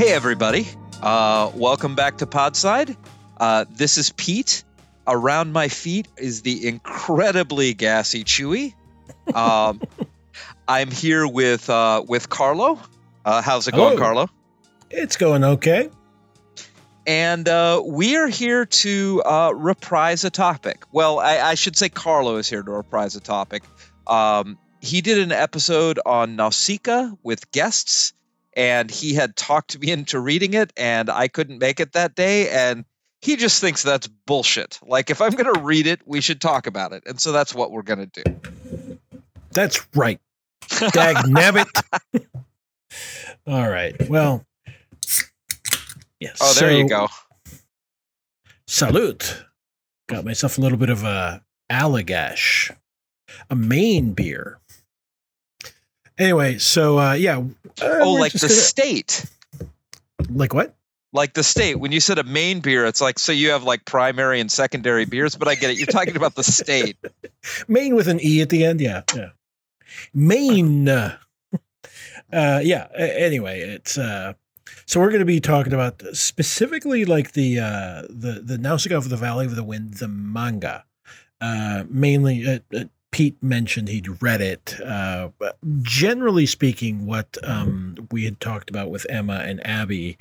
Hey, everybody. Uh, welcome back to Podside. Uh, this is Pete. Around my feet is the incredibly gassy Chewy. Um, I'm here with uh, with Carlo. Uh, how's it going, Hello. Carlo? It's going okay. And uh, we are here to uh, reprise a topic. Well, I, I should say Carlo is here to reprise a topic. Um, he did an episode on Nausicaa with guests, and he had talked me into reading it, and I couldn't make it that day. And he just thinks that's bullshit. Like, if I'm going to read it, we should talk about it. And so that's what we're going to do. That's right. Dag nabbit. All right. Well, yes. Oh, there you go. Salute. Got myself a little bit of a Allagash, a Maine beer. Anyway, so uh, yeah. Oh, like the gonna- state. like what? like the state when you said a main beer it's like so you have like primary and secondary beers but i get it you're talking about the state Maine with an e at the end. Yeah, yeah. Maine. Uh, yeah. Anyway, it's uh, so we're going to be talking about specifically like the uh, the the Nausicaa of the Valley of the Wind, the manga. Uh, mainly, uh, uh, Pete mentioned he'd read it. Uh, generally speaking, what um, we had talked about with Emma and Abby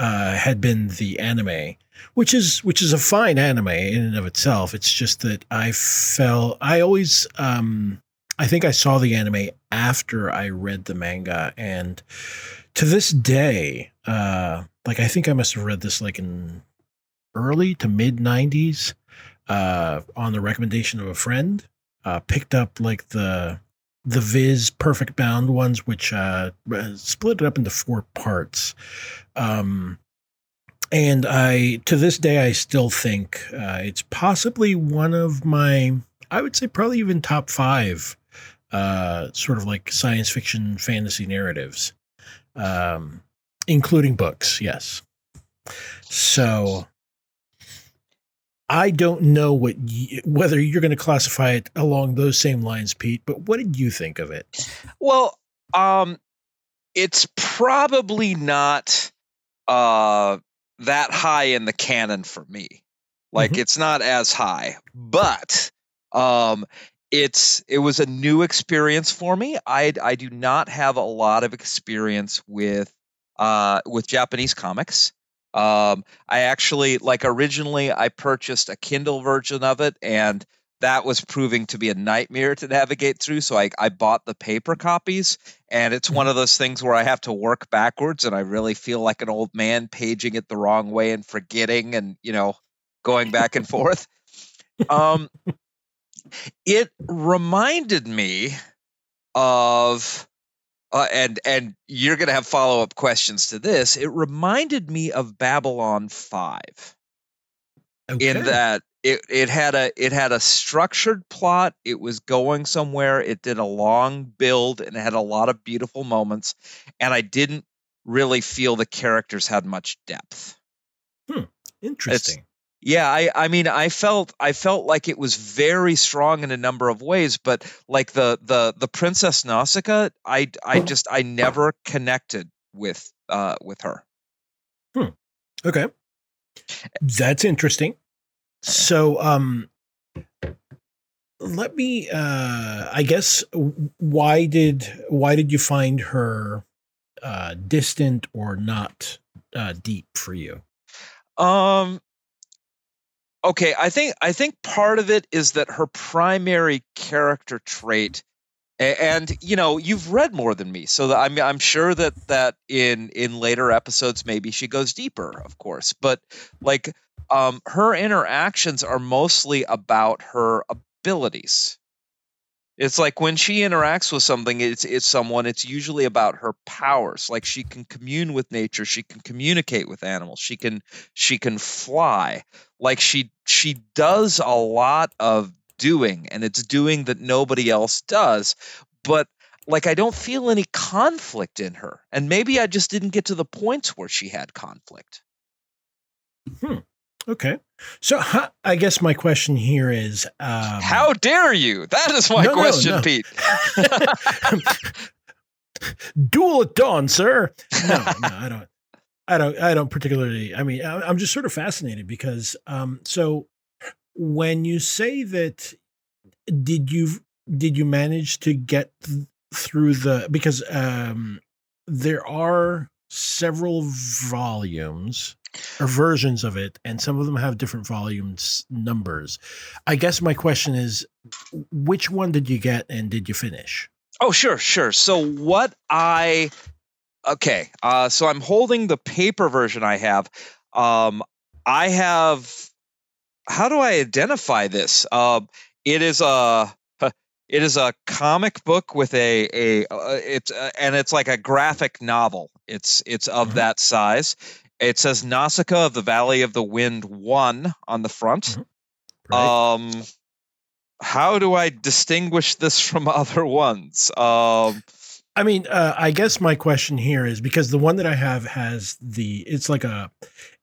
uh, had been the anime which is which is a fine anime in and of itself. It's just that I fell. I always. Um, I think I saw the anime after I read the manga, and to this day, uh, like I think I must have read this like in early to mid '90s uh, on the recommendation of a friend. Uh, picked up like the the Viz Perfect Bound ones, which uh, split it up into four parts. Um, and I to this day I still think uh, it's possibly one of my I would say probably even top five uh, sort of like science fiction fantasy narratives, um, including books. Yes. So I don't know what y- whether you're going to classify it along those same lines, Pete. But what did you think of it? well um it's probably not uh that high in the canon for me like Mhm. it's not as high but um it's it was a new experience for me i i do not have a lot of experience with uh with japanese comics um i actually like originally i purchased a kindle version of it and that was proving to be a nightmare to navigate through so i i bought the paper copies and it's one of those things where i have to work backwards and i really feel like an old man paging it the wrong way and forgetting and you know going back and forth. Um it reminded me of uh, and and you're going to have follow-up questions to this it reminded me of babylon 5 in that it, it had a it had a structured plot it was going somewhere it did a long build and it had a lot of beautiful moments and i didn't really feel the characters had much depth Hmm. Interesting. Yeah, I I mean I felt I felt like it was very strong in a number of ways, but like the the the Princess Nausicaa, I I just I never connected with uh with her. Okay. That's interesting. So um let me uh I guess why did why did you find her uh distant or not uh deep for you? Um okay, I think I think part of it is that her primary character trait And you know, you've read more than me, so I'm I'm sure that that in in later episodes maybe she goes deeper, of course. But like um her interactions are mostly about her abilities. It's like when she interacts with something, it's it's someone. It's usually about her powers. Like she can commune with nature, she can communicate with animals, she can she can fly. Like she she does a lot of doing, and it's doing that nobody else does. But like I don't feel any conflict in her, and maybe I just didn't get to the points where she had conflict. Hmm. Okay. So I guess my question here is um, How dare you? That is my No, no, question, no. Pete. duel at dawn, sir. No, no, I don't. I don't. I don't particularly. I mean, I- I'm just sort of fascinated because, um, so when you say that, did you did you manage to get th- through the because um, there are several volumes or versions of it, and some of them have different volumes numbers. I guess my question is, which one did you get, and did you finish? Oh, sure, sure. So what I okay, uh, so I'm holding the paper version I have. Um, I have. How do I identify this? Uh, it is a. It is a comic book with a a uh, it's uh, and it's like a graphic novel. It's it's of Mhm. that size. It says Nausicaa of the Valley of the Wind one on the front. Right? Um, how do I distinguish this from other ones? Um, I mean, uh, I guess my question here is because the one that I have has the it's like a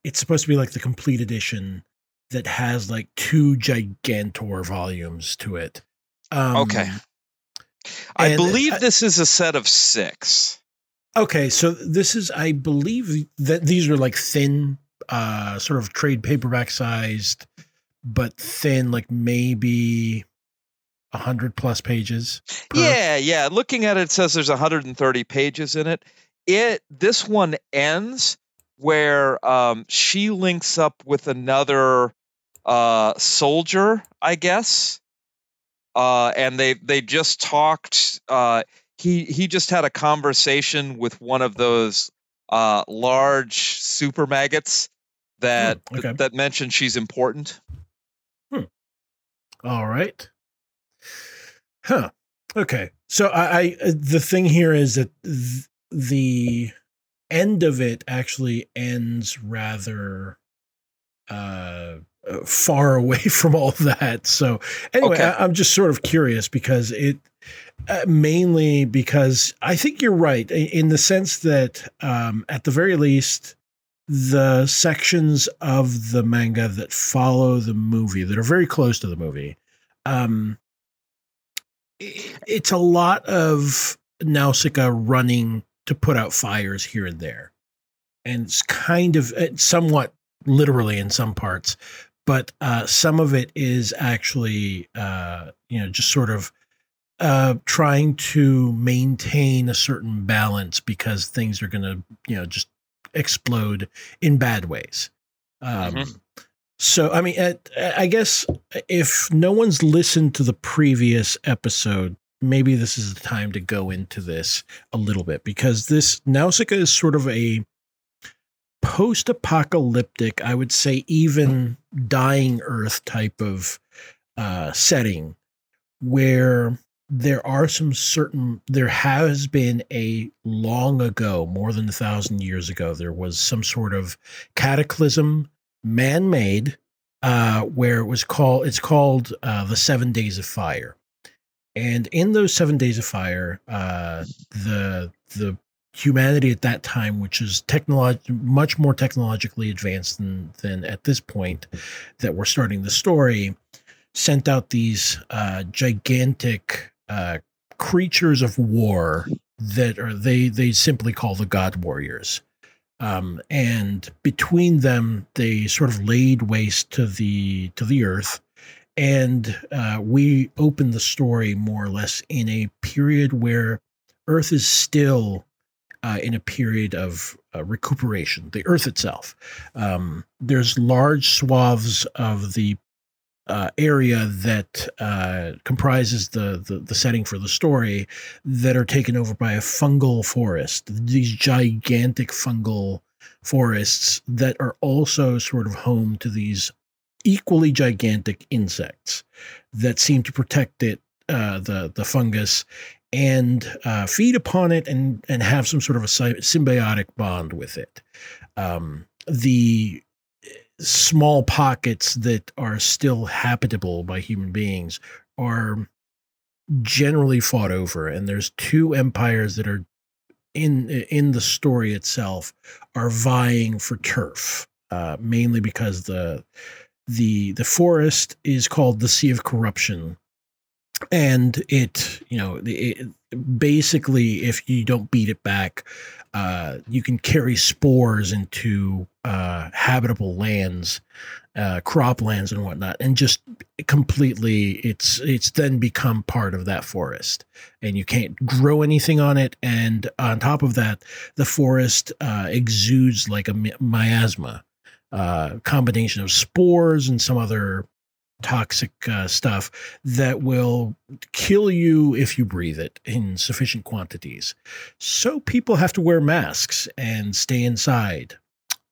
it's supposed to be like the complete edition that has like two gigantor volumes to it. Um, Okay. I believe I- this is a set of six. Okay, so this is I believe that these are like thin, uh, sort of trade paperback sized, but thin, like maybe a hundred plus pages. per- Yeah, yeah. Looking at it, it says there's 130 pages in it. It this one ends where um, she links up with another uh, soldier, I guess, uh, and they they just talked. Uh, he he just had a conversation with one of those uh, large super maggots that Hmm, okay. that mentioned she's important. All right. Huh. Okay. So I, I uh, the thing here is that th- the end of it actually ends rather uh, far away from all that. So anyway, Okay. I, I'm just sort of curious because it uh, mainly because I think you're right in the sense that um, at the very least the sections of the manga that follow the movie that are very close to the movie um it's a lot of Nausicaa running to put out fires here and there and it's kind of it's somewhat literally in some parts but uh some of it is actually uh you know just sort of uh trying to maintain a certain balance because things are going to you know just explode in bad ways um Mhm. so i mean at, i guess if no one's listened to the previous episode maybe this is the time to go into this a little bit because this nausicaa is sort of a post-apocalyptic i would say even dying earth type of uh setting where there are some certain there has been a long ago more than a thousand years ago there was some sort of cataclysm man-made uh where it was called it's called uh the seven days of fire. And in those seven days of fire uh the the humanity at that time which is technolog- much more technologically advanced than than at this point that we're starting the story sent out these uh, gigantic uh, creatures of war that are they they simply call the god warriors. Um, and between them they sort of laid waste to the to the earth. And uh, we open the story more or less in a period where earth is still uh, in a period of uh, recuperation the earth itself um, there's large swaths of the uh, area that uh, comprises the, the the setting for the story that are taken over by a fungal forest. These gigantic fungal forests that are also sort of home to these equally gigantic insects that seem to protect it, uh, the the fungus, and uh, feed upon it and and have some sort of a symbiotic bond with it. Um, the small pockets that are still habitable by human beings are generally fought over and there's two empires that are in in the story itself are vying for turf uh, mainly because the the the forest is called the sea of corruption and it you know it, basically if you don't beat it back uh, you can carry spores into uh, habitable lands uh, croplands and whatnot and just completely it's it's then become part of that forest. And you can't grow anything on it and on top of that the forest uh, exudes like a miasma uh, combination of spores and some other toxic uh, stuff that will kill you if you breathe it in sufficient quantities. So people have to wear masks and stay inside.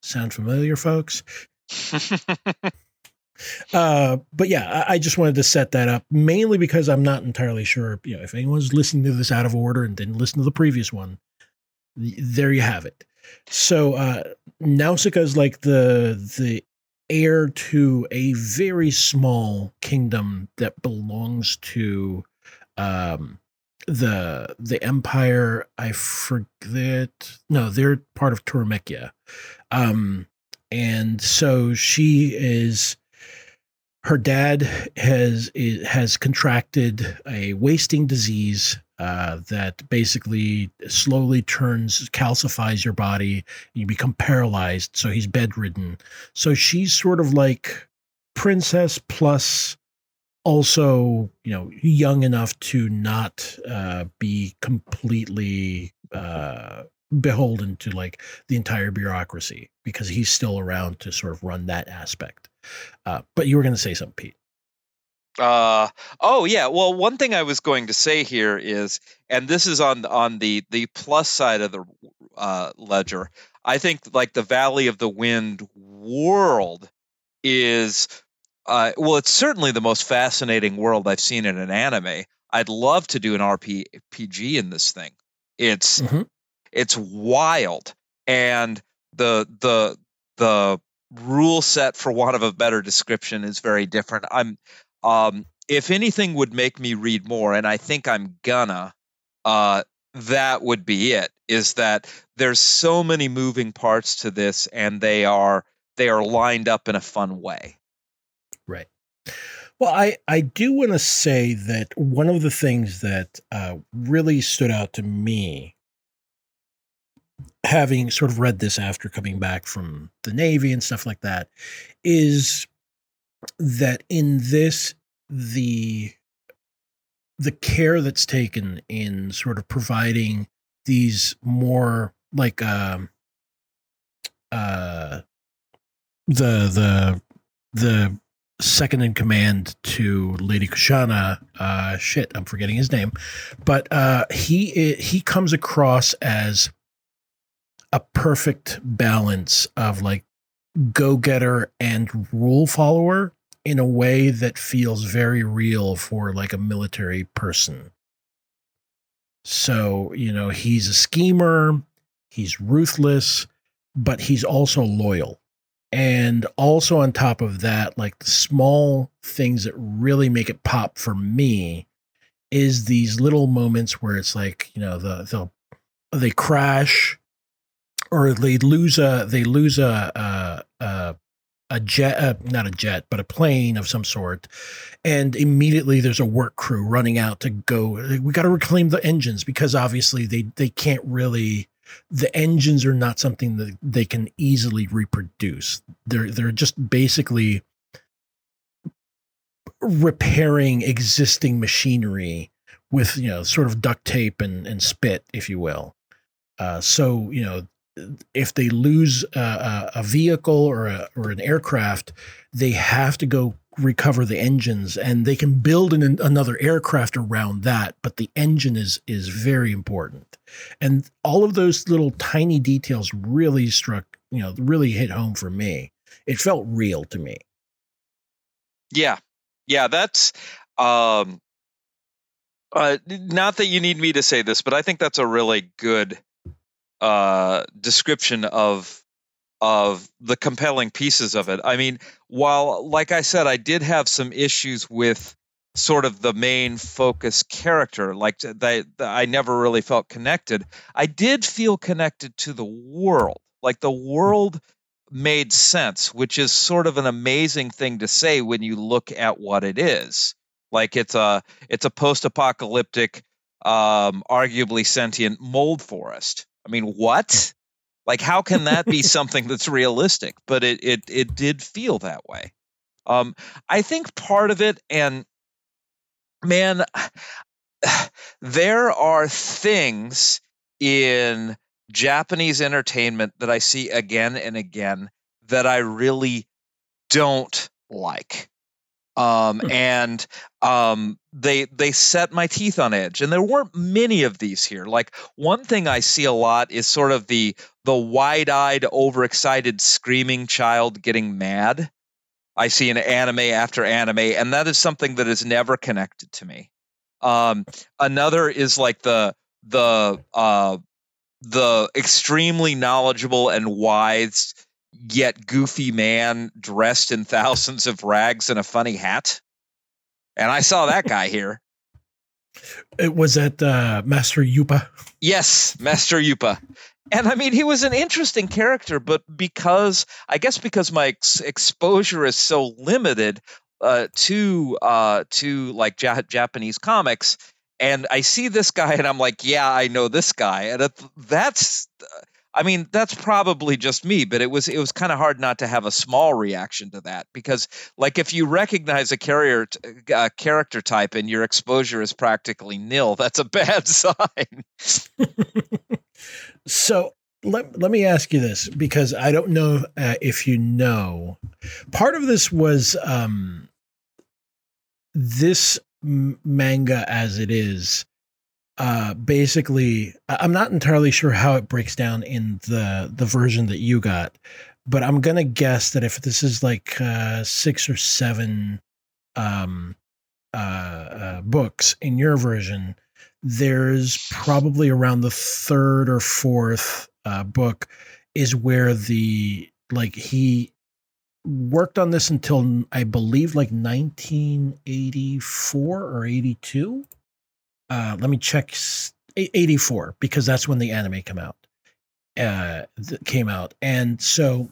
Sound familiar, folks? uh, but yeah, I, I, just wanted to set that up mainly because I'm not entirely sure. You know, if anyone's listening to this out of order and didn't listen to the previous one, there you have it. So uh, Nausicaa is like the the heir to a very small kingdom that belongs to um, the the empire. I forget. No, they're part of Torumekia, um, and so she is. Her dad has has contracted a wasting disease uh, that basically slowly turns, calcifies your body. And you become paralyzed. So he's bedridden. So she's sort of like princess plus also, you know, young enough to not uh, be completely uh, beholden to like the entire bureaucracy because he's still around to sort of run that aspect. Uh, but you were going to say something, Pete. Uh, oh yeah. Well, one thing I was going to say here is, and this is on on the the plus side of the uh, ledger. I think like the Valley of the Wind world is, uh, well, it's certainly the most fascinating world I've seen in an anime. I'd love to do an RPG in this thing. It's mm-hmm. it's wild, and the the the rule set, for want of a better description, is very different. I'm um, if anything would make me read more, and I think I'm gonna, uh, that would be it. Is that there's so many moving parts to this, and they are they are lined up in a fun way. Right. Well, I, I do want to say that one of the things that uh, really stood out to me, having sort of read this after coming back from the Navy and stuff like that, is that in this the the care that's taken in sort of providing these more like um uh the the the second in command to Lady Kushana, uh, shit, I'm forgetting his name, but uh, he he comes across as a perfect balance of like go getter and rule follower in a way that feels very real for like a military person. So, you know, he's a schemer, he's ruthless, but he's also loyal. And also on top of that, like the small things that really make it pop for me is these little moments where it's like, you know, the they'll they crash or they lose a they lose a, a, a jet, uh, not a jet, but a plane of some sort. And immediately there's a work crew running out to go. We got to reclaim the engines because obviously they, they can't really, the engines are not something that they can easily reproduce. They're, they're just basically repairing existing machinery with, you know, sort of duct tape and, and spit, if you will. Uh, so, you know, if they lose a, a vehicle or a, or an aircraft, they have to go recover the engines and they can build an, another aircraft around that but the engine is is very important. And all of those little tiny details really struck you know really hit home for me. It felt real to me. Yeah, yeah, that's um, uh, not that you need me to say this, but I think that's a really good uh description of of the compelling pieces of it. I mean, while like I said, I did have some issues with sort of the main focus character, like th- that that I never really felt connected. I did feel connected to the world. Like the world made sense, which is sort of an amazing thing to say when you look at what it is. Like it's a it's a post-apocalyptic, um, arguably sentient mold forest. I mean, what? Like, how can that be something that's realistic? But it it it did feel that way. Um, I think part of it, and man, there are things in Japanese entertainment that I see again and again that I really don't like. Um, Hmm. and um, they they set my teeth on edge, and there weren't many of these here. Like one thing I see a lot is sort of the the wide-eyed, overexcited, screaming child getting mad. I see in anime after anime, and that is something that is never connected to me. Um, another is like the the uh, the extremely knowledgeable and wise yet goofy man dressed in thousands of rags and a funny hat. And I saw that guy here. it was at uh master yupa Yes, Master Yupa. And I mean, he was an interesting character, but because I guess because my ex- exposure is so limited uh, to uh, to like ja- Japanese comics, and I see this guy, and I'm like, yeah, I know this guy, and it, that's. I mean, that's probably just me, but it was it was kind of hard not to have a small reaction to that because, like, if you recognize a carrier character type and your exposure is practically nil, that's a bad sign. So let, let me ask you this because I don't know uh, if you know. Part of this was um, this m- manga as it is. Uh, basically, I'm not entirely sure how it breaks down in the the version that you got, but I'm gonna guess that if this is like uh, six or seven um, uh, uh, books in your version, there's probably around the third or fourth uh, book is where the like he worked on this until I believe like 1984 or 82. Uh, let me check. s- e- 84 because that's when the anime came out. Uh, came out, and so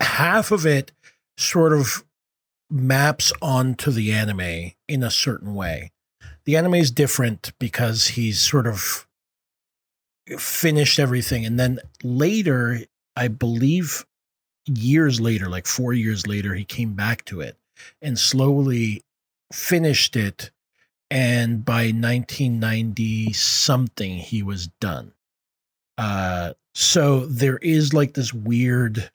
half of it sort of maps onto the anime in a certain way the anime is different because he's sort of finished everything and then later i believe years later like 4 years later he came back to it and slowly finished it and by 1990 something he was done. Uh so there is like this weird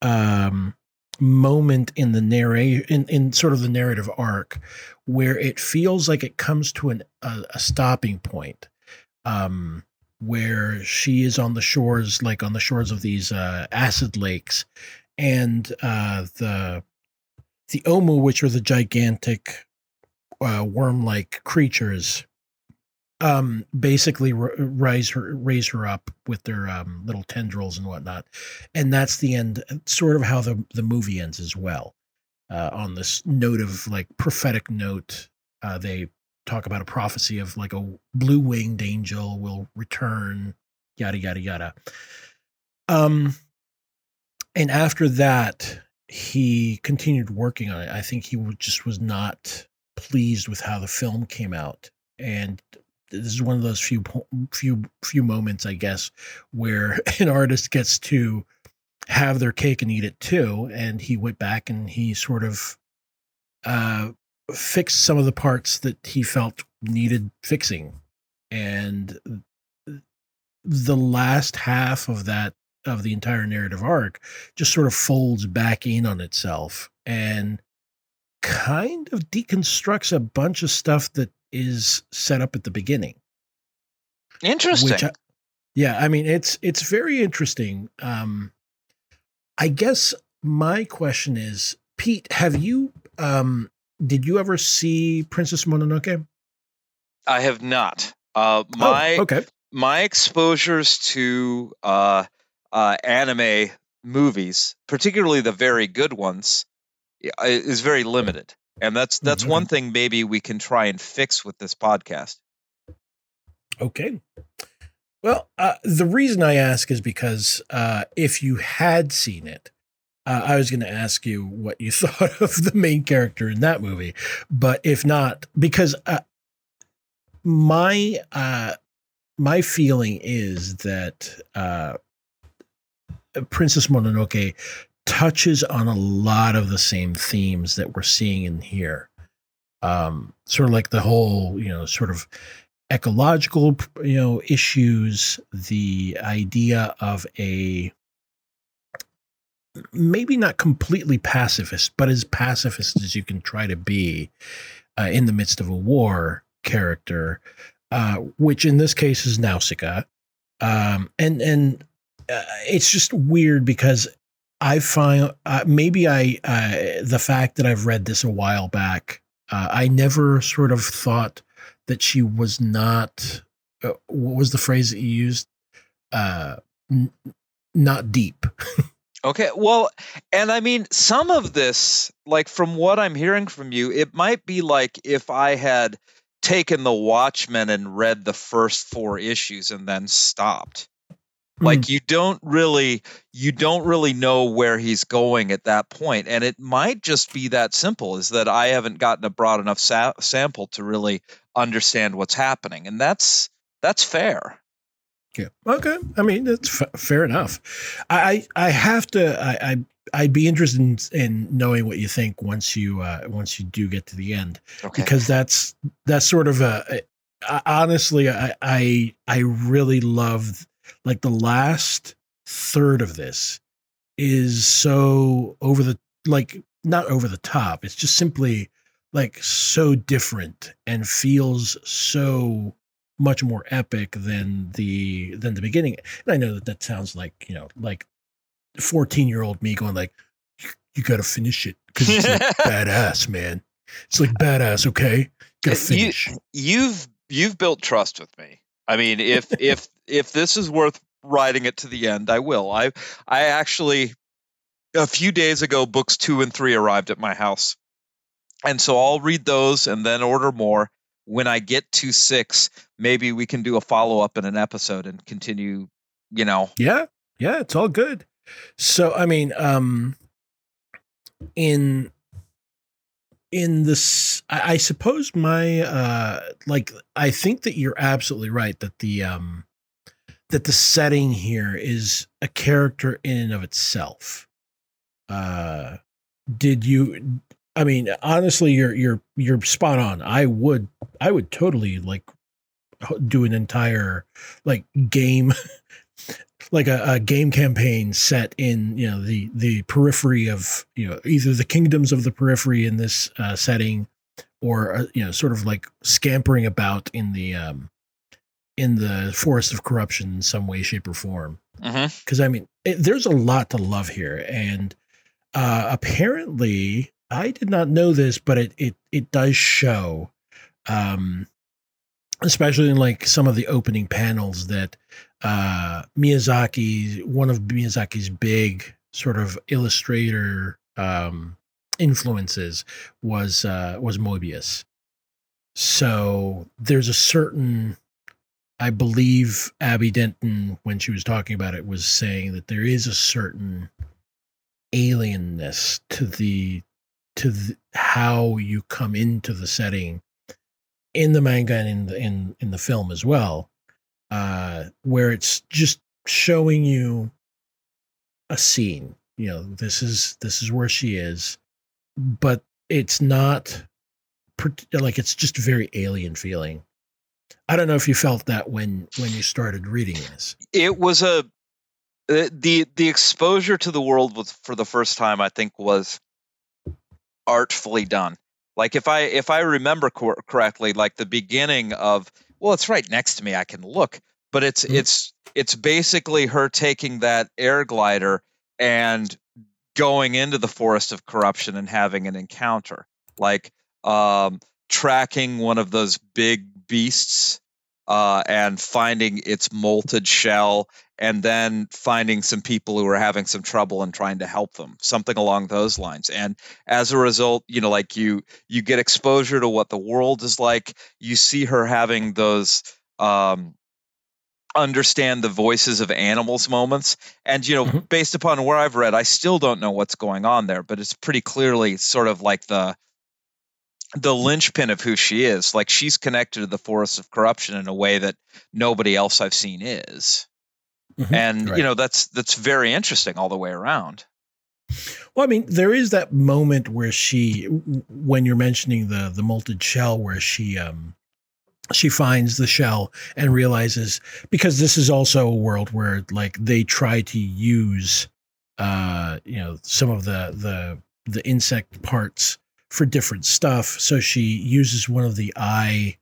um moment in the narration in, in sort of the narrative arc where it feels like it comes to an, a, a stopping point um, where she is on the shores like on the shores of these uh, acid lakes and uh, the the omu which are the gigantic uh, worm-like creatures um basically r- rise her raise her up with their um, little tendrils and whatnot. And that's the end sort of how the the movie ends as well. Uh, on this note of like prophetic note uh, they talk about a prophecy of like a blue winged angel will return yada yada yada. Um and after that he continued working on it. I think he just was not pleased with how the film came out and this is one of those few few few moments i guess where an artist gets to have their cake and eat it too and he went back and he sort of uh fixed some of the parts that he felt needed fixing and the last half of that of the entire narrative arc just sort of folds back in on itself and kind of deconstructs a bunch of stuff that is set up at the beginning. Interesting. Which I, yeah, I mean it's it's very interesting. Um, I guess my question is, Pete, have you um, did you ever see Princess Mononoke? I have not. Uh, my oh, okay. my exposures to uh, uh, anime movies, particularly the very good ones, is very limited, and that's that's mm-hmm. one thing maybe we can try and fix with this podcast. Okay. Well, uh, the reason I ask is because uh, if you had seen it, uh, I was going to ask you what you thought of the main character in that movie, but if not, because uh, my uh, my feeling is that uh, Princess Mononoke touches on a lot of the same themes that we're seeing in here. Um, sort of like the whole, you know, sort of ecological, you know, issues, the idea of a maybe not completely pacifist, but as pacifist as you can try to be uh, in the midst of a war character, uh, which in this case is Nausicaa. Um, and and uh, it's just weird because I find uh, maybe I uh, the fact that I've read this a while back, uh, I never sort of thought that she was not. Uh, what was the phrase that you used? Uh, n- not deep. okay, well, and I mean, some of this, like from what I'm hearing from you, it might be like if I had taken the Watchmen and read the first four issues and then stopped like mm. you don't really you don't really know where he's going at that point and it might just be that simple is that i haven't gotten a broad enough sa- sample to really understand what's happening and that's that's fair yeah okay i mean that's f- fair enough i i have to i, I I'd be interested in, in knowing what you think once you uh, once you do get to the end, okay. because that's that's sort of a, a honestly I, I I really love like the last third of this is so over the like not over the top it's just simply like so different and feels so much more epic than the than the beginning. And i know that that sounds like you know like 14 year old me going like you gotta finish it because it's like badass man. It's like badass okay? Gotta finish. you, you've you've built trust with me i mean if if if this is worth riding it to the end, I will. I I actually a few days ago books 2 and 3 arrived at my house. And so I'll read those and then order more. When I get to 6, maybe we can do a follow-up in an episode and continue, you know. Yeah. Yeah, it's all good. So I mean, um in in this I, I suppose my uh like I think that you're absolutely right that the um that the setting here is a character in and of itself. Uh, did you? I mean, honestly, you're you're you're spot on. I would I would totally like do an entire like game like a, a, game campaign set in you know the the periphery of you know either the kingdoms of the periphery in this uh, setting or uh, you know sort of like scampering about in the um in the forest of corruption in some way, shape, or form. Because mm-hmm. I mean, it, there's a lot to love here, and uh, apparently, I did not know this, but it it it does show, um, especially in like some of the opening panels that uh, Miyazaki, one of Miyazaki's big sort of illustrator um, influences was uh, was Moebius. So there's a certain I believe Abby Denton, when she was talking about it, was saying that there is a certain alienness to the to the, how you come into the setting in the manga and in the in in the film as well, uh, where it's just showing you a scene. You know, this is this is where she is, but it's not like it's just very alien feeling I don't know if you felt that when when you started reading this. It was a the the exposure to the world was for the first time I think was artfully done. Like if I if I remember cor- correctly, like the beginning of well, it's right next to me. I can look, but it's Mhm. it's it's basically her taking that air glider and going into the forest of corruption and having an encounter, like um, tracking one of those big beasts uh, and finding its molted shell and then finding some people who are having some trouble and trying to help them something along those lines. And as a result you know like you you get exposure to what the world is like. You see her having those um understand the voices of animals moments. And you know Mhm. based upon where i've read i still don't know what's going on there but it's pretty clearly sort of like the the linchpin of who she is like she's connected to the forest of corruption in a way that nobody else i've seen is Mhm. and Right. you know that's that's very interesting all the way around Well, I mean, there is that moment where she, when you're mentioning the the molted shell, where she um she finds the shell and realizes because this is also a world where like they try to use uh you know some of the the the insect parts for different stuff. So she uses one of the eye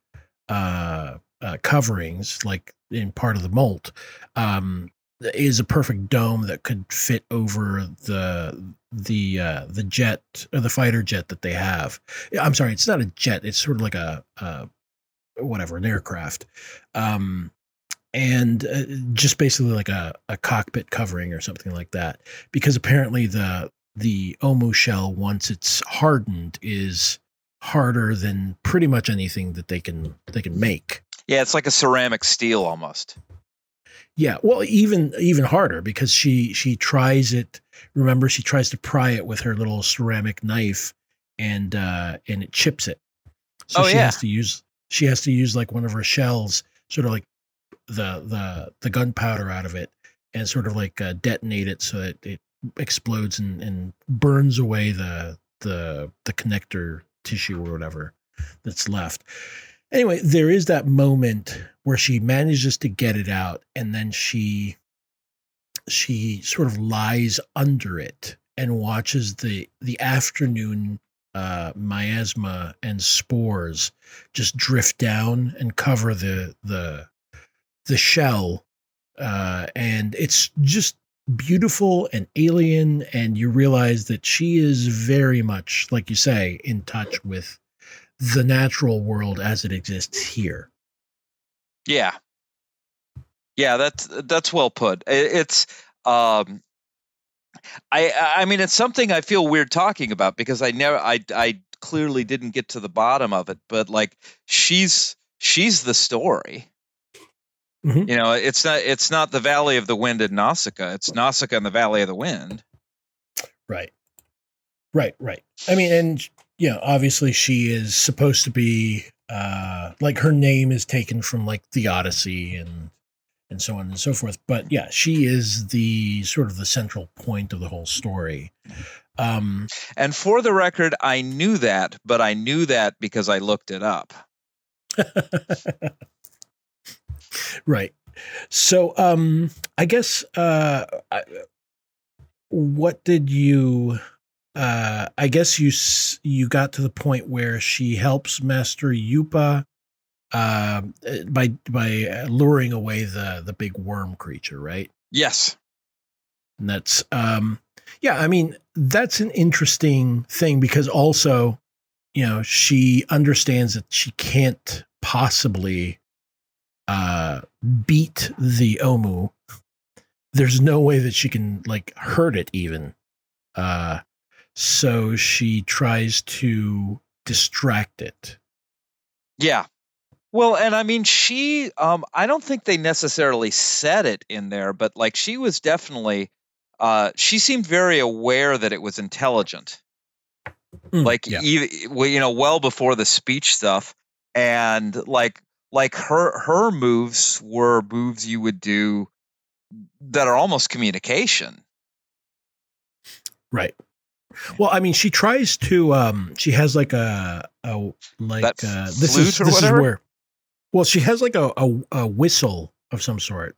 uh, uh coverings, like in part of the molt. Um, is a perfect dome that could fit over the the uh, the jet or the fighter jet that they have. I'm sorry, it's not a jet. It's sort of like a, a whatever an aircraft, um, and uh, just basically like a, a cockpit covering or something like that. Because apparently the the Omu shell once it's hardened is harder than pretty much anything that they can they can make. yeah it's like a ceramic steel almost Yeah, well, even even harder because she she tries it. Remember, she tries to pry it with her little ceramic knife, and uh, and it chips it. So Oh, she yeah. has to use she has to use like one of her shells, sort of like the the the gunpowder out of it, and sort of like uh, detonate it so that it explodes and, and burns away the the the connector tissue or whatever that's left. Anyway, there is that moment where she manages to get it out and then she she sort of lies under it and watches the the afternoon uh miasma and spores just drift down and cover the the the shell uh and it's just beautiful and alien and you realize that she is very much like you say in touch with the natural world as it exists here Yeah. Yeah, that's that's well put. It's um I I mean it's something I feel weird talking about because I never I I clearly didn't get to the bottom of it, but like she's she's the story. Mhm. You know, it's not it's not the Valley of the Wind in Nausicaa. It's Nausicaa and the Valley of the Wind. Right. Right, right. I mean, and you know, obviously she is supposed to be uh like her name is taken from like the Odyssey and and so on and so forth. But yeah, she is the sort of the central point of the whole story. Um And for the record, I knew that, but I knew that because I looked it up. right. So um I guess uh I, what did you uh I guess you you got to the point where she helps Master Yupa uh, by by luring away the the big worm creature, right? Yes. And that's um yeah, I mean, that's an interesting thing because also, you know, she understands that she can't possibly uh beat the Omu. There's no way that she can like hurt it even. Uh so she tries to distract it. Yeah. Well, and I mean, she, um, I don't think they necessarily said it in there, but like she was definitely, uh, she seemed very aware that it was intelligent. Mm, like, yeah. e- well, you know, well before the speech stuff. And like, like her, her moves were moves you would do that are almost communication. Right. Well, I mean, she tries to. Um, she has like a a like uh, this is this whatever? is where. Well, she has like a, a a whistle of some sort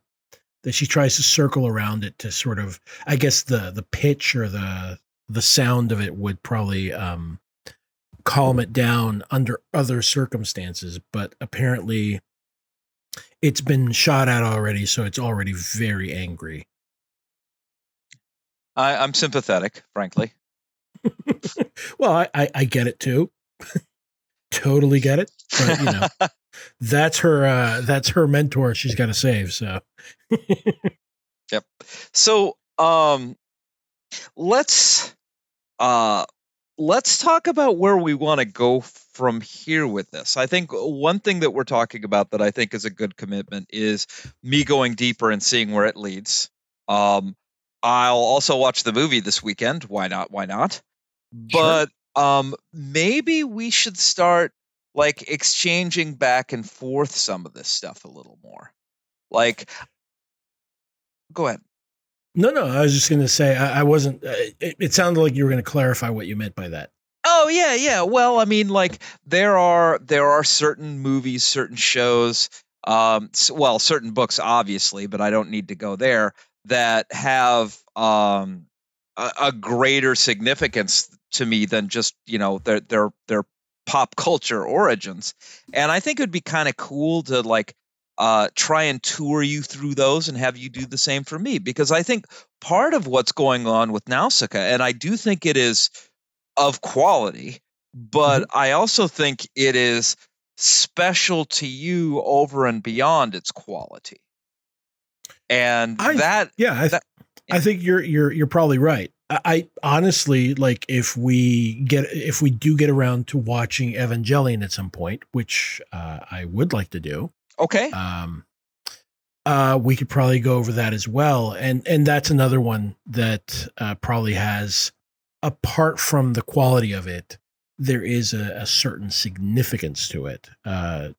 that she tries to circle around it to sort of. I guess the the pitch or the the sound of it would probably um calm it down under other circumstances, but apparently it's been shot at already, so it's already very angry. I, I'm sympathetic, frankly. well, I, I, I get it too. totally get it. But you know, that's her uh that's her mentor she's gotta save. So Yep. So um let's uh let's talk about where we want to go from here with this. I think one thing that we're talking about that I think is a good commitment is me going deeper and seeing where it leads. Um I'll also watch the movie this weekend. Why not? Why not? Sure. But um maybe we should start like exchanging back and forth some of this stuff a little more. Like go ahead. No, no, I was just gonna say I, I wasn't. Uh, it, it sounded like you were gonna clarify what you meant by that. Oh yeah, yeah. Well, I mean, like there are there are certain movies, certain shows, um, well, certain books, obviously, but I don't need to go there that have um a, a greater significance to me than just you know their their their pop culture origins, and I think it would be kind of cool to like uh try and tour you through those and have you do the same for me because I think part of what's going on with Nausicaa, and I do think it is of quality, but I also think it is special to you over and beyond its quality. And I- that Yeah, I, th- That- I think you're you're you're probably right. I, I honestly like if we get if we do get around to watching Evangelion at some point, which uh, I would like to do. Okay. um uh we could probably go over that as well and and that's another one that uh probably has apart from the quality of it there is a, a certain significance to it uh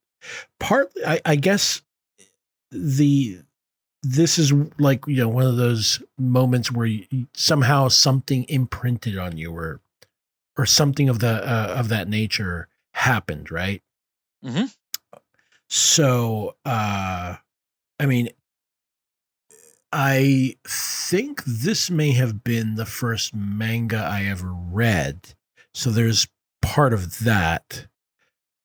partly I, I guess the this is like you know one of those moments where you, somehow something imprinted on you or or something of the uh, of that nature happened right Mhm. So uh i mean i think this may have been the first manga i ever read so there's part of that.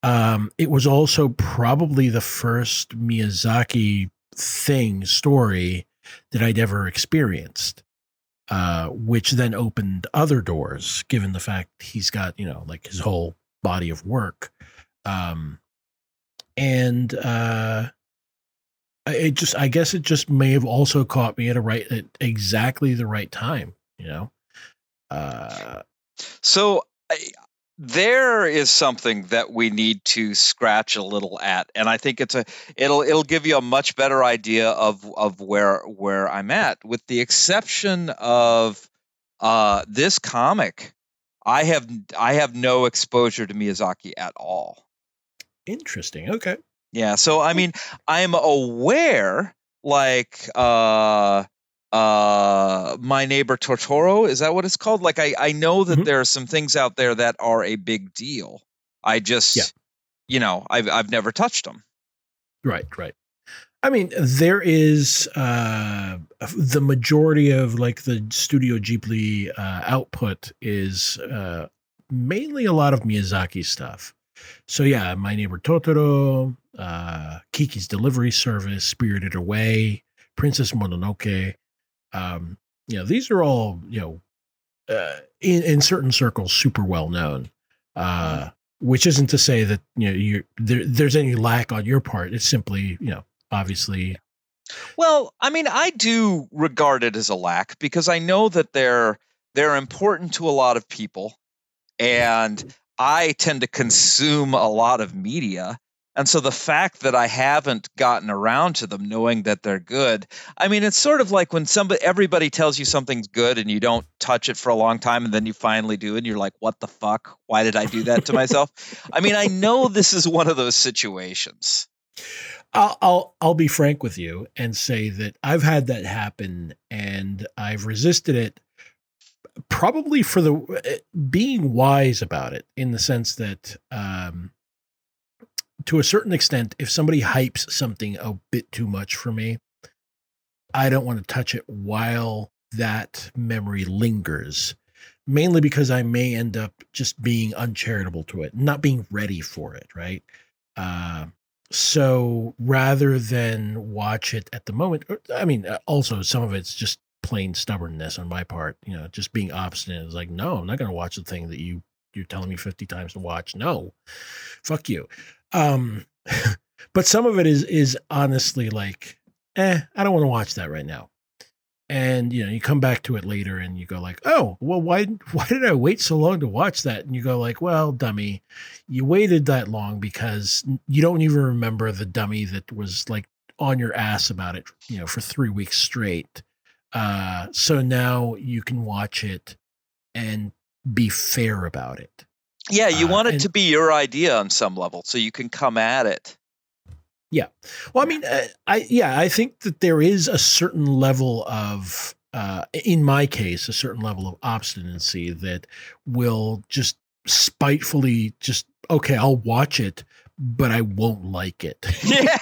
Um it was also probably the first miyazaki thing story that i'd ever experienced uh which then opened other doors given the fact he's got you know like his whole body of work. Um and uh it just i guess it just may have also caught me at a right at exactly the right time you know uh So I, there is something that we need to scratch a little at, and I think it's a it'll it'll give you a much better idea of of where where I'm at, with the exception of uh, this comic. I have I have no exposure to Miyazaki at all. Interesting okay Yeah, so I mean, I'm aware, like, uh, uh, my neighbor Totoro. Is that what it's called? Like, I I know that Mhm. there are some things out there that are a big deal. I just, Yeah. you know, I've I've never touched them. Right, right. I mean, there is uh, the majority of like the Studio Ghibli uh, output is uh, mainly a lot of Miyazaki stuff. So yeah, My Neighbor Totoro, uh, Kiki's Delivery Service, Spirited Away, Princess Mononoke. Um, you know, these are all you know uh, in in certain circles super well known. Uh, which isn't to say that you know you there, there's any lack on your part. It's simply you know obviously Well, I mean, I do regard it as a lack because I know that they're they're important to a lot of people, and I tend to consume a lot of media. And so the fact that I haven't gotten around to them, knowing that they're good, I mean, it's sort of like when somebody, everybody tells you something's good and you don't touch it for a long time, and then you finally do, and you're like, "What the fuck? Why did I do that to myself?" I mean, I know this is one of those situations. I'll, I'll I'll be frank with you and say that I've had that happen and I've resisted it probably for the being wise about it in the sense that um to a certain extent if somebody hypes something a bit too much for me I don't want to touch it while that memory lingers mainly because I may end up just being uncharitable to it, not being ready for it, right? Uh, so rather than watch it at the moment, I mean, uh, also some of it's just plain stubbornness on my part, you know, just being obstinate. It's like, no, I'm not going to watch the thing that you you're telling me 50 times to watch. No, fuck you. Um, but some of it is is honestly like, eh, I don't want to watch that right now and you know you come back to it later and you go like oh well why why did i wait so long to watch that and you go like well dummy you waited that long because you don't even remember the dummy that was like on your ass about it you know for three weeks straight uh so now you can watch it and be fair about it. Yeah you Uh, want it and- to be your idea on some level so you can come at it. Yeah. Well, I mean, uh, I yeah, I think that there is a certain level of, uh, in my case, a certain level of obstinacy that will just spitefully just okay, I'll watch it, but I won't like it. yeah.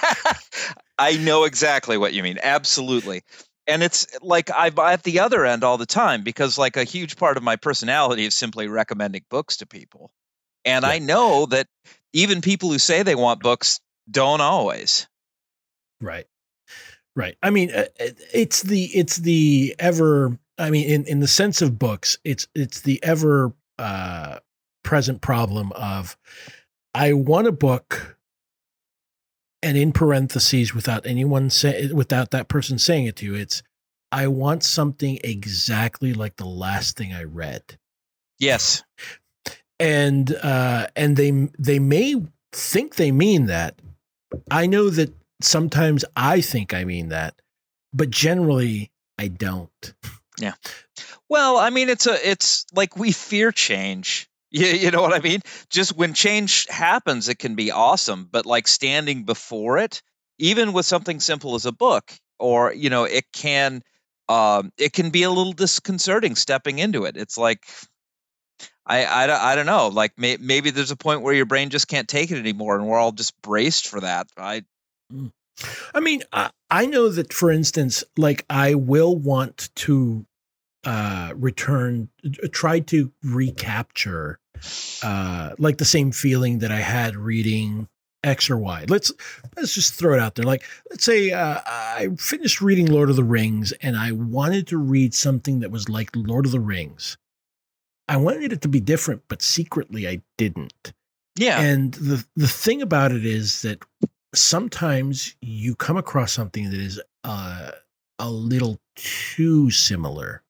I know exactly what you mean. Absolutely and it's like i'm at the other end all the time because like a huge part of my personality is simply recommending books to people and i know that even people who say they want books don't always Right. Right. I mean, uh, it's the it's the ever. I mean, in in the sense of books, it's it's the ever uh, present problem of I want a book, and in parentheses, without anyone say without that person saying it to you, it's I want something exactly like the last thing I read yes and uh and they they may think they mean that i know that sometimes i think i mean that but generally i don't Yeah. Well, I mean, it's a, it's like we fear change. You, you know what I mean? Just when change happens, it can be awesome, but like standing before it, even with something simple as a book, or you know, it can, um, it can be a little disconcerting stepping into it. It's like, I, I, don't- I don't know. Like may, maybe there's a point where your brain just can't take it anymore, and we're all just braced for that. I, i mean i, I know that for instance like i will want to uh return tried to recapture uh like the same feeling that i had reading X or Y. Let's let's just throw it out there. Like let's say uh, I finished reading Lord of the Rings and I wanted to read something that was like Lord of the Rings. I wanted it to be different, but secretly I didn't. yeah, And the the thing about it is that sometimes you come across something that is uh, a little too similar,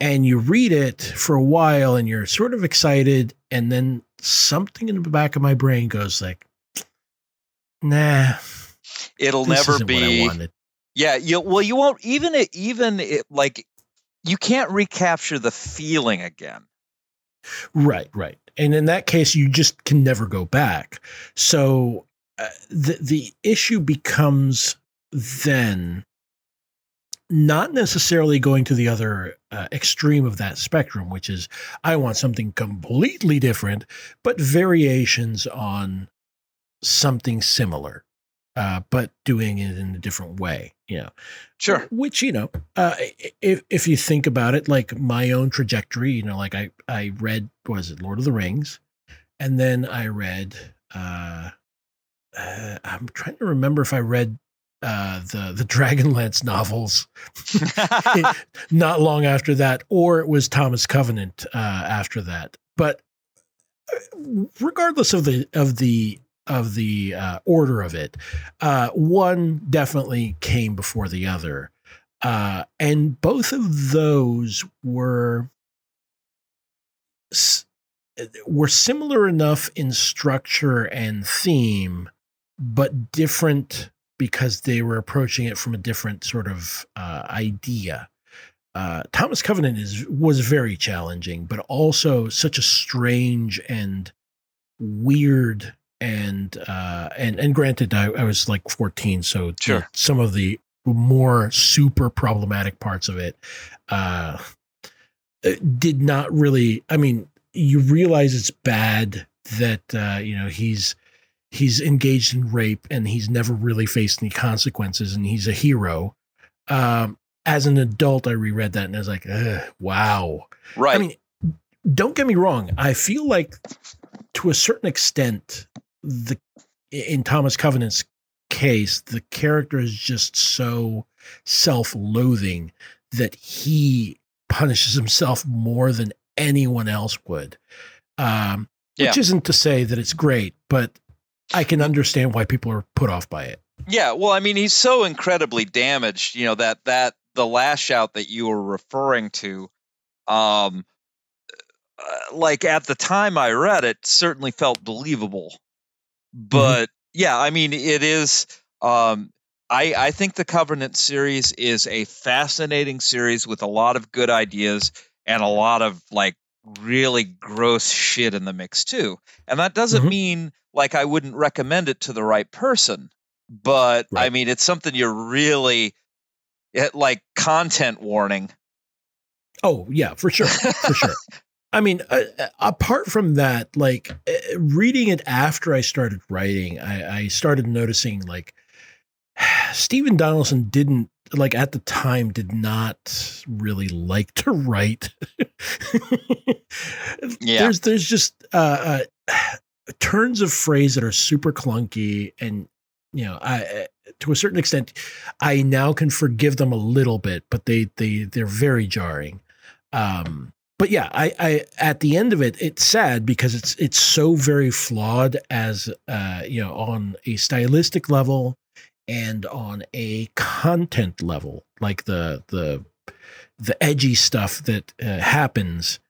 and you read it for a while, and you're sort of excited, and then something in the back of my brain goes like, "Nah, it'll never isn't what I be. wanted." Yeah, you well, you won't even it, even it, like you can't recapture the feeling again. Right, right. And in that case, you just can never go back. So uh, the the issue becomes then not necessarily going to the other uh, extreme of that spectrum, which is I want something completely different, but variations on something similar, uh, but doing it in a different way. You know, Sure. which you know uh, if if you think about it like my own trajectory you know like i i read what was it lord of the rings and then i read uh, uh i'm trying to remember if i read uh the the dragonlance novels not long after that or it was thomas covenant uh after that. But uh, regardless of the of the of the uh, order of it uh one definitely came before the other. Uh and both of those were s- were similar enough in structure and theme but different because they were approaching it from a different sort of uh, idea uh, Thomas Covenant is was very challenging, but also such a strange and weird and uh, and and granted, I, I was like fourteen, so Sure. some of the more super problematic parts of it uh, uh, did not really. I mean, you realize it's bad that uh, you know he's he's engaged in rape and he's never really faced any consequences, and he's a hero. Um, as an adult, I reread that and I was like, wow. right. I mean, don't get me wrong. I feel like to a certain extent, the in Thomas Covenant's case, the character is just so self-loathing that he punishes himself more than anyone else would. Um, Yeah. Which isn't to say that it's great, but I can understand why people are put off by it. Yeah, well, I mean, he's so incredibly damaged. You know that that the lash out that you were referring to, um, uh, like at the time I read it, certainly felt believable. But yeah, I mean, it is. Um, I I think the Covenant series is a fascinating series with a lot of good ideas and a lot of like really gross shit in the mix too. And that doesn't Mhm. mean like I wouldn't recommend it to the right person but I mean, it's something you're really it, like content warning. Oh yeah, for sure, for sure. I mean, uh, uh, apart from that, like uh, reading it after I started writing, I, I started noticing like Stephen Donaldson didn't like at the time did not really like to write. Yeah. There's there's just uh, uh, turns of phrase that are super clunky and you know I to a certain extent I now can forgive them a little bit, but they they they're very jarring. Um, but yeah, I, I at the end of it, it's sad because it's it's so very flawed as uh, you know on a stylistic level and on a content level, like the the the edgy stuff that uh, happens.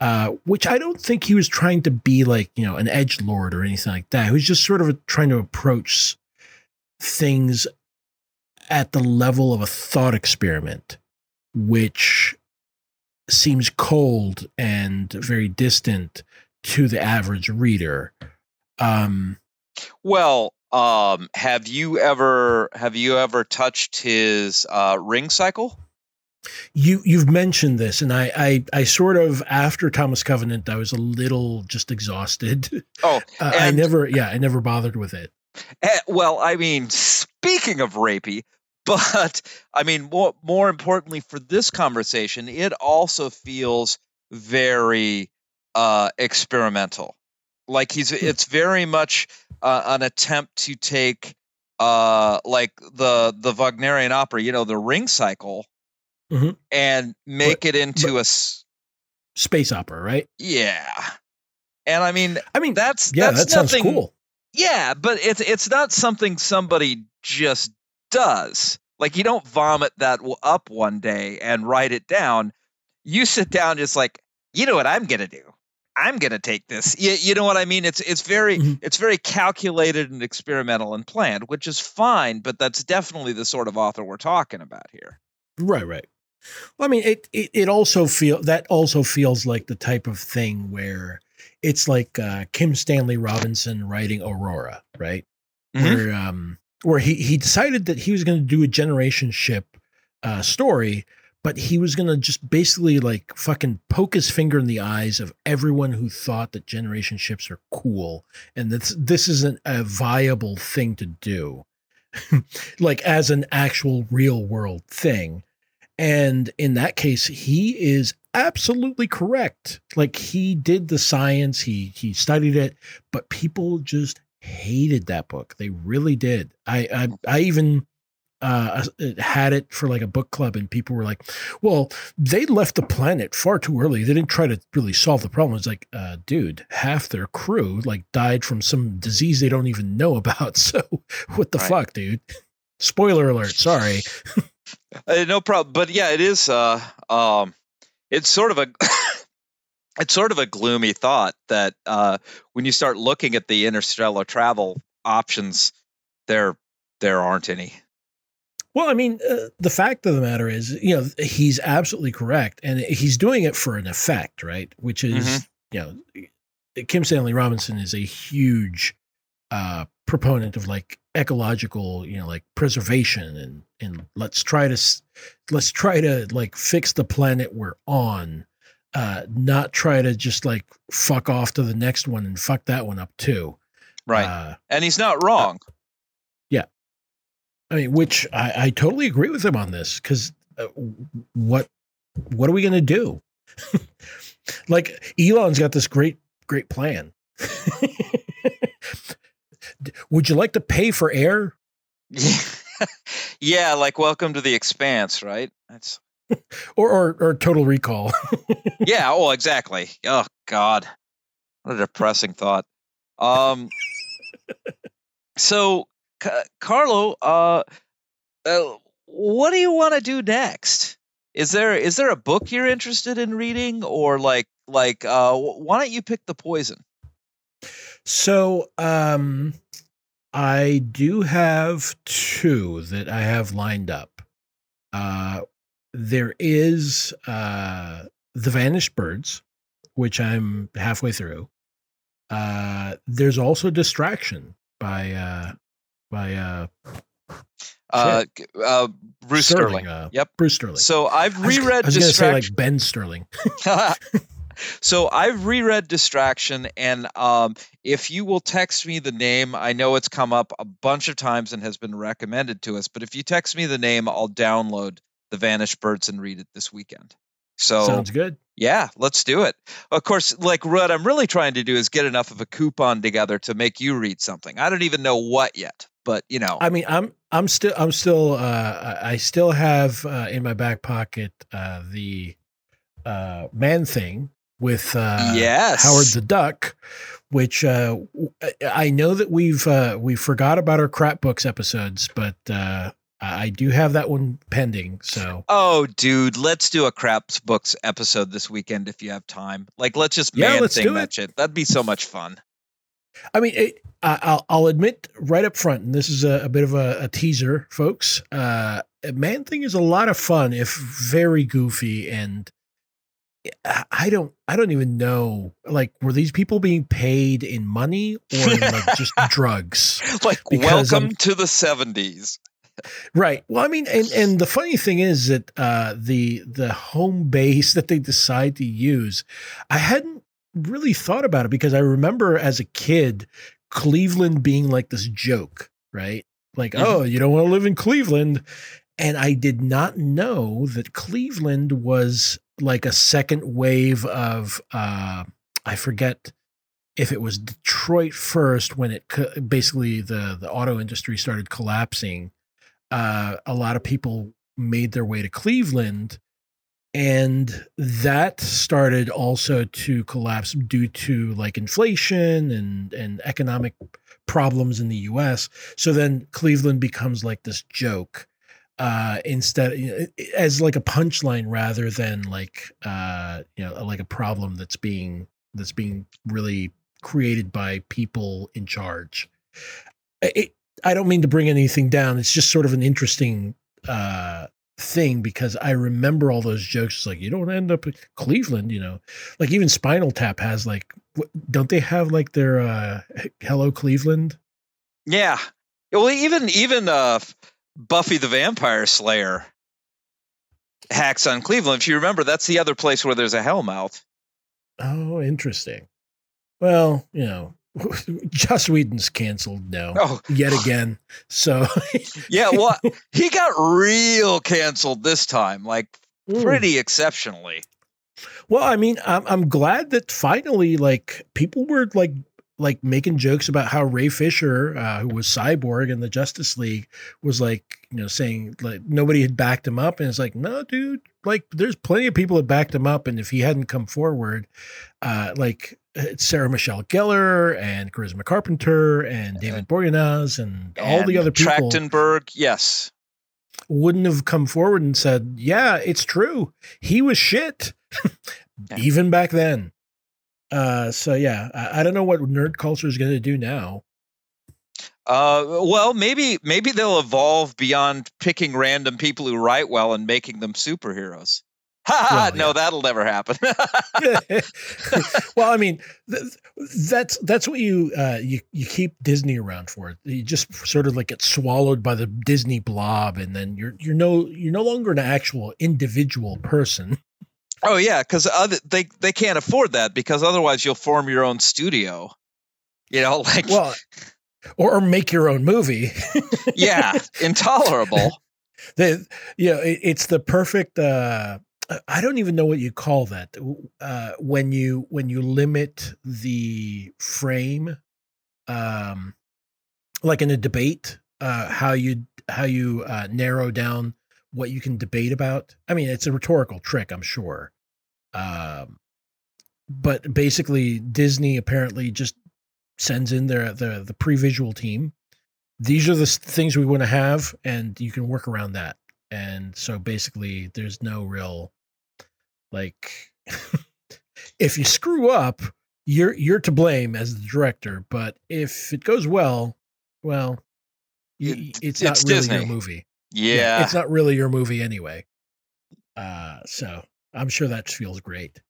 Uh, which I don't think he was trying to be like you know an edge lord or anything like that. He was just sort of trying to approach things at the level of a thought experiment, which seems cold and very distant to the average reader. Um, Well, um, have you ever have you ever touched his uh, ring cycle? you you've mentioned this, and I, I I sort of after Thomas Covenant, I was a little just exhausted. Oh, Uh, I never, yeah, I never bothered with it. Eh, well, I mean, speaking of rapey, but I mean, more more importantly for this conversation, it also feels very uh, experimental. Like he's, it's very much uh, an attempt to take, uh, like the the Wagnerian opera, you know, the Ring Cycle, Mhm. and make it into a s- Space opera, right? yeah. And I mean, I mean, that's yeah, that's that sounds nothing, cool. yeah, but it's it's not something somebody just does. Like you don't vomit that up one day and write it down. You sit down, just like you know what I'm gonna do. I'm gonna take this. You, you know what I mean? It's it's very Mhm. it's very calculated and experimental and planned, which is fine. But that's definitely the sort of author we're talking about here. Right, right. Well, I mean, it, it it also feel that also feels like the type of thing where it's like uh, Kim Stanley Robinson writing Aurora, right? Mhm. Where um where he he decided that he was going to do a generation ship uh, story, but he was going to just basically like fucking poke his finger in the eyes of everyone who thought that generation ships are cool and that this isn't a viable thing to do, like as an actual real world thing. And in that case, he is absolutely correct. Like he did the science, he he studied it, but people just hated that book. They really did. I I, I even uh, had it for like a book club, and people were like, "Well, they left the planet far too early. They didn't try to really solve the problem." It's like, uh, dude, half their crew like died from some disease they don't even know about. So what the Right. fuck, dude? Spoiler alert. Sorry. Uh, no problem. But yeah, it is. Uh, um, it's sort of a. it's sort of a gloomy thought that uh, when you start looking at the interstellar travel options, there there aren't any. Well, I mean, uh, the fact of the matter is, you know, he's absolutely correct, and he's doing it for an effect, right? Which is, you know, Kim Stanley Robinson is a huge uh, proponent of like ecological, you know, like preservation, and and let's try to let's try to like fix the planet we're on, uh, not try to just like fuck off to the next one and fuck that one up too. Right. Uh, and he's not wrong. I mean, which I, I totally agree with him on this because uh, what what are we going to do? Like Elon's got this great, great plan. Would you like to pay for air? Yeah. yeah, like welcome to the expanse, right? That's Or or, or total recall. yeah, oh exactly. Oh God. What a depressing thought. Um so Ca- Carlo, uh, uh what do you want to do next? Is there is there a book you're interested in reading or like like uh why don't you pick the poison? So, um, I do have two that I have lined up. Uh, there is uh, The Vanished Birds, which I'm halfway through. Uh, there's also Distraction by uh, by uh, Uh, uh Bruce Sterling. Uh, Yep. Bruce Sterling. So I've I was- reread I was to say Distraction. like Ben Sterling. so I've reread Distraction, and um, if you will text me the name, I know it's come up a bunch of times and has been recommended to us. But if you text me the name, I'll download the Vanished Birds and read it this weekend. So Sounds good. yeah, let's do it. Of course, like what I'm really trying to do is get enough of a coupon together to make you read something. I don't even know what yet, but you know, I mean, I'm I'm still I'm still uh I still have uh, in my back pocket uh the uh man thing with uh yes, Howard the Duck, which uh I know that we've uh we forgot about our crap books episodes, but uh I do have that one pending. So Oh, dude, let's do a craps books episode this weekend if you have time. Like, let's just Yeah, man let's thing do that it. shit. That'd be so much fun. I mean, it, I'll, I'll admit right up front, and this is a, a bit of a, a teaser, folks. Uh, Man Thing is a lot of fun, if very goofy, and I- don't, I don't even know. Like, were these people being paid in money or like just drugs? Like, Because, welcome um, to the '70s. Right. Well, I mean, and and the funny thing is that uh, the the home base that they decide to use, I hadn't really thought about it because I remember as a kid Cleveland being like this joke, right? Like, Mhm. oh, you don't want to live in Cleveland, and I did not know that Cleveland was like a second wave of uh, I forget if it was Detroit first when it co- basically the the auto industry started collapsing uh, a lot of people made their way to Cleveland. And that started also to collapse due to like inflation and, and economic problems in the US. So then Cleveland becomes like this joke uh, instead as like a punchline rather than like uh, you know like a problem that's being that's being really created by people in charge. It, I don't mean to bring anything down. It's just sort of an interesting uh, thing because I remember all those jokes. It's like you don't end up in Cleveland, you know. Like even Spinal Tap has like, don't they have like their uh, Hello Cleveland? Yeah. Well, even even uh, Buffy the Vampire Slayer hacks on Cleveland. If you remember, that's the other place where there's a Hellmouth. Oh, interesting. Well, you know, Joss Whedon's canceled now Oh, yet again. So yeah. Well, he got real canceled this time, like Mm. pretty exceptionally. Well, I mean, I'm I'm glad that finally, like, people were like like making jokes about how Ray Fisher, uh, who was Cyborg in the Justice League, was like, you know, saying like nobody had backed him up, and it's like, no, dude, like, there's plenty of people that backed him up, and if he hadn't come forward, uh, like Sarah Michelle Gellar and Charisma Carpenter and David Boreanaz and all the other people Trachtenberg, yes. wouldn't have come forward and said, "Yeah, it's true. He was shit." Yeah. Even back then. Uh, so yeah, I, I don't know what nerd culture is going to do now. Uh, well, maybe maybe they'll evolve beyond picking random people who write well and making them superheroes. Well, no, yeah. that'll never happen. well, I mean, th- that's that's what you uh, you you keep Disney around for. You just sort of like get swallowed by the Disney blob, and then you're you're no you're no longer an actual individual person. oh yeah, because other they they can't afford that because otherwise you'll form your own studio. You know, like Well, or, or make your own movie. yeah, intolerable. the you know it, it's the perfect uh, I don't even know what you call that uh, when you when you limit the frame, um, like in a debate, uh, how you how you uh, narrow down what you can debate about. I mean, it's a rhetorical trick, I'm sure. Um, but basically, Disney apparently just sends in their the the pre-visual team. These are the things we want to have, and you can work around that. And so basically, there's no real like if you screw up, you're you're to blame as the director. But if it goes well, well, it, it's not really Disney. your movie. Yeah. yeah. it's not really your movie anyway. Uh, so I'm sure that feels great.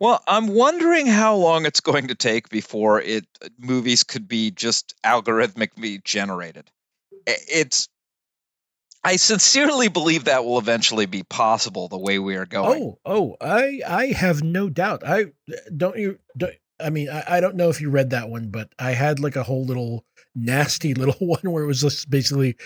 Well, I'm wondering how long it's going to take before it uh, movies could be just algorithmically generated. It's I sincerely believe that will eventually be possible the way we are going. Oh, oh, I I have no doubt. I don't you don't, I mean, I, I don't know if you read that one, but I had like a whole little nasty little one where it was just basically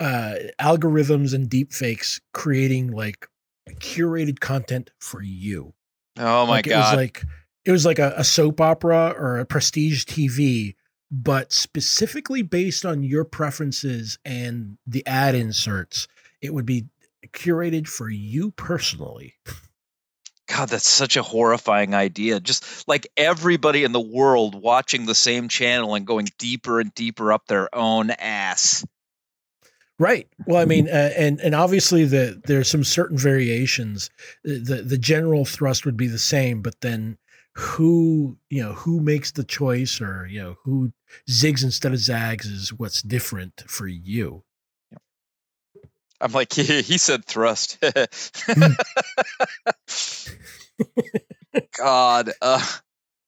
uh algorithms and deep fakes creating like curated content for you. Oh my like, god! It was like it was like a, a soap opera or a prestige TV, but specifically based on your preferences and the ad inserts. It would be curated for you personally. God, that's such a horrifying idea. Just like everybody in the world watching the same channel and going deeper and deeper up their own ass. Right. Well, I mean, uh, and and obviously the there's some certain variations. The the general thrust would be the same, but then who you know who makes the choice, or you know who zigs instead of zags, is what's different for you. I'm like he, he said thrust. God. Uh.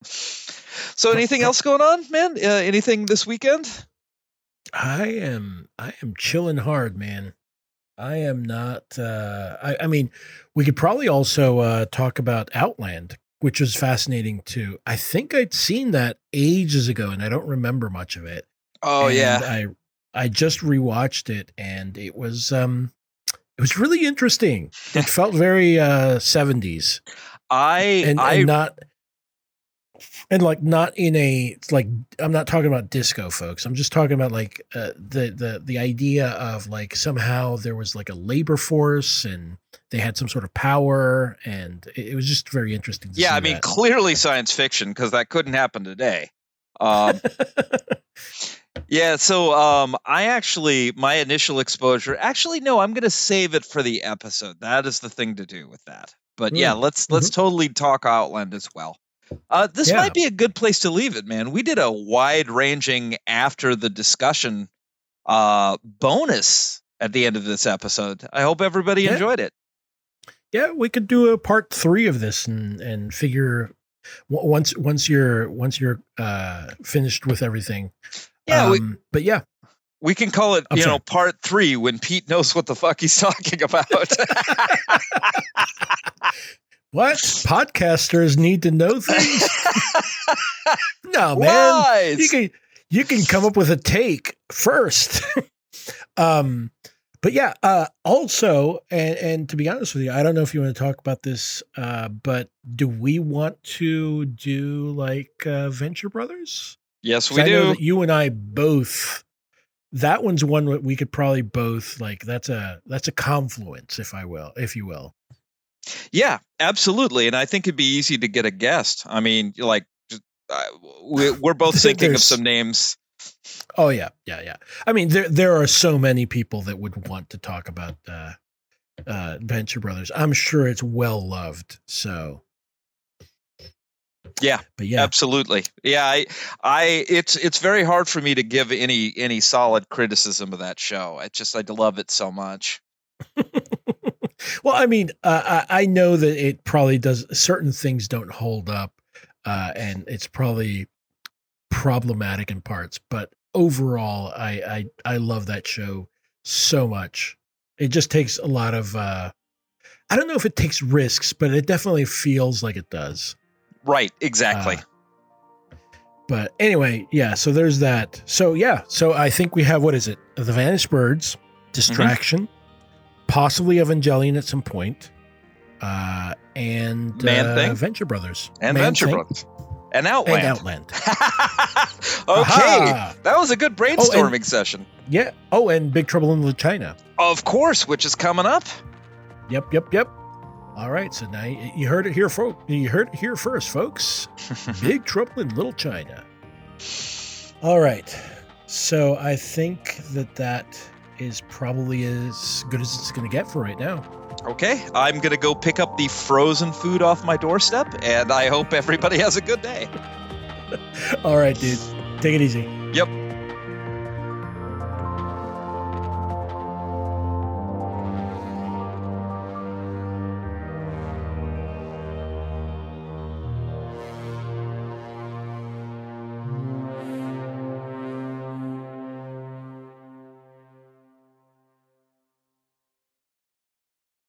So, anything else going on, man? Uh, anything this weekend? I am I am chilling hard, man. I am not uh I, I mean, we could probably also uh talk about Outland, which was fascinating too. I think I'd seen that ages ago and I don't remember much of it. Oh and yeah. I I just rewatched it and it was um it was really interesting. It felt very uh 70s. I and, I and not and like not in a like i'm not talking about disco folks i'm just talking about like uh, the the the idea of like somehow there was like a labor force and they had some sort of power and it, it was just very interesting yeah i mean that. clearly science fiction because that couldn't happen today um, yeah so um i actually my initial exposure actually no i'm gonna save it for the episode that is the thing to do with that but mm. yeah let's let's mm-hmm. totally talk outland as well uh, this yeah. might be a good place to leave it, man. We did a wide ranging after the discussion uh, bonus at the end of this episode. I hope everybody yeah. enjoyed it. Yeah, we could do a part three of this and and figure once once you're once you're uh, finished with everything. Yeah, um, we, but yeah, we can call it I'm you sorry. know part three when Pete knows what the fuck he's talking about. What podcasters need to know things? no, man. Wise. You can you can come up with a take first. um, but yeah. Uh, also, and and to be honest with you, I don't know if you want to talk about this. Uh, but do we want to do like uh, Venture Brothers? Yes, we do. you and I both. That one's one that we could probably both like. That's a that's a confluence, if I will, if you will. Yeah, absolutely. And I think it'd be easy to get a guest. I mean, like, uh, we, are both thinking of some names. Oh yeah, yeah, yeah. I mean, there there are so many people that would want to talk about uh, uh, Venture Brothers. I'm sure it's well loved. So yeah, but yeah, absolutely. Yeah, I, I, it's it's very hard for me to give any any solid criticism of that show. I just I love it so much. well, I mean, uh, I, I know that it probably does. Certain things don't hold up, uh, and it's probably problematic in parts. But overall, I, I I love that show so much. It just takes a lot of. Uh, I don't know if it takes risks, but it definitely feels like it does. Right. Exactly. Uh, but anyway, yeah. So there's that. So yeah. So I think we have what is it? The Vanished Birds, mm-hmm. Distraction. Possibly Evangelion at some point. uh, and Man uh, Thing? Venture Brothers. and Man Venture Thing Brothers. And Outland. And Outland. okay. Aha! That was a good brainstorming session. Yeah. Oh, and Big Trouble in Little China. Of course, which is coming up. Yep, yep, yep. All right, so now you you heard it here, folks. You heard it here first, folks. Big Trouble in Little China. All right, so I think that that is probably as good as it's going to get for right now. Okay, I'm gonna go pick up the frozen food off my doorstep, and I hope everybody has a good day. All right, dude, take it easy. Yep.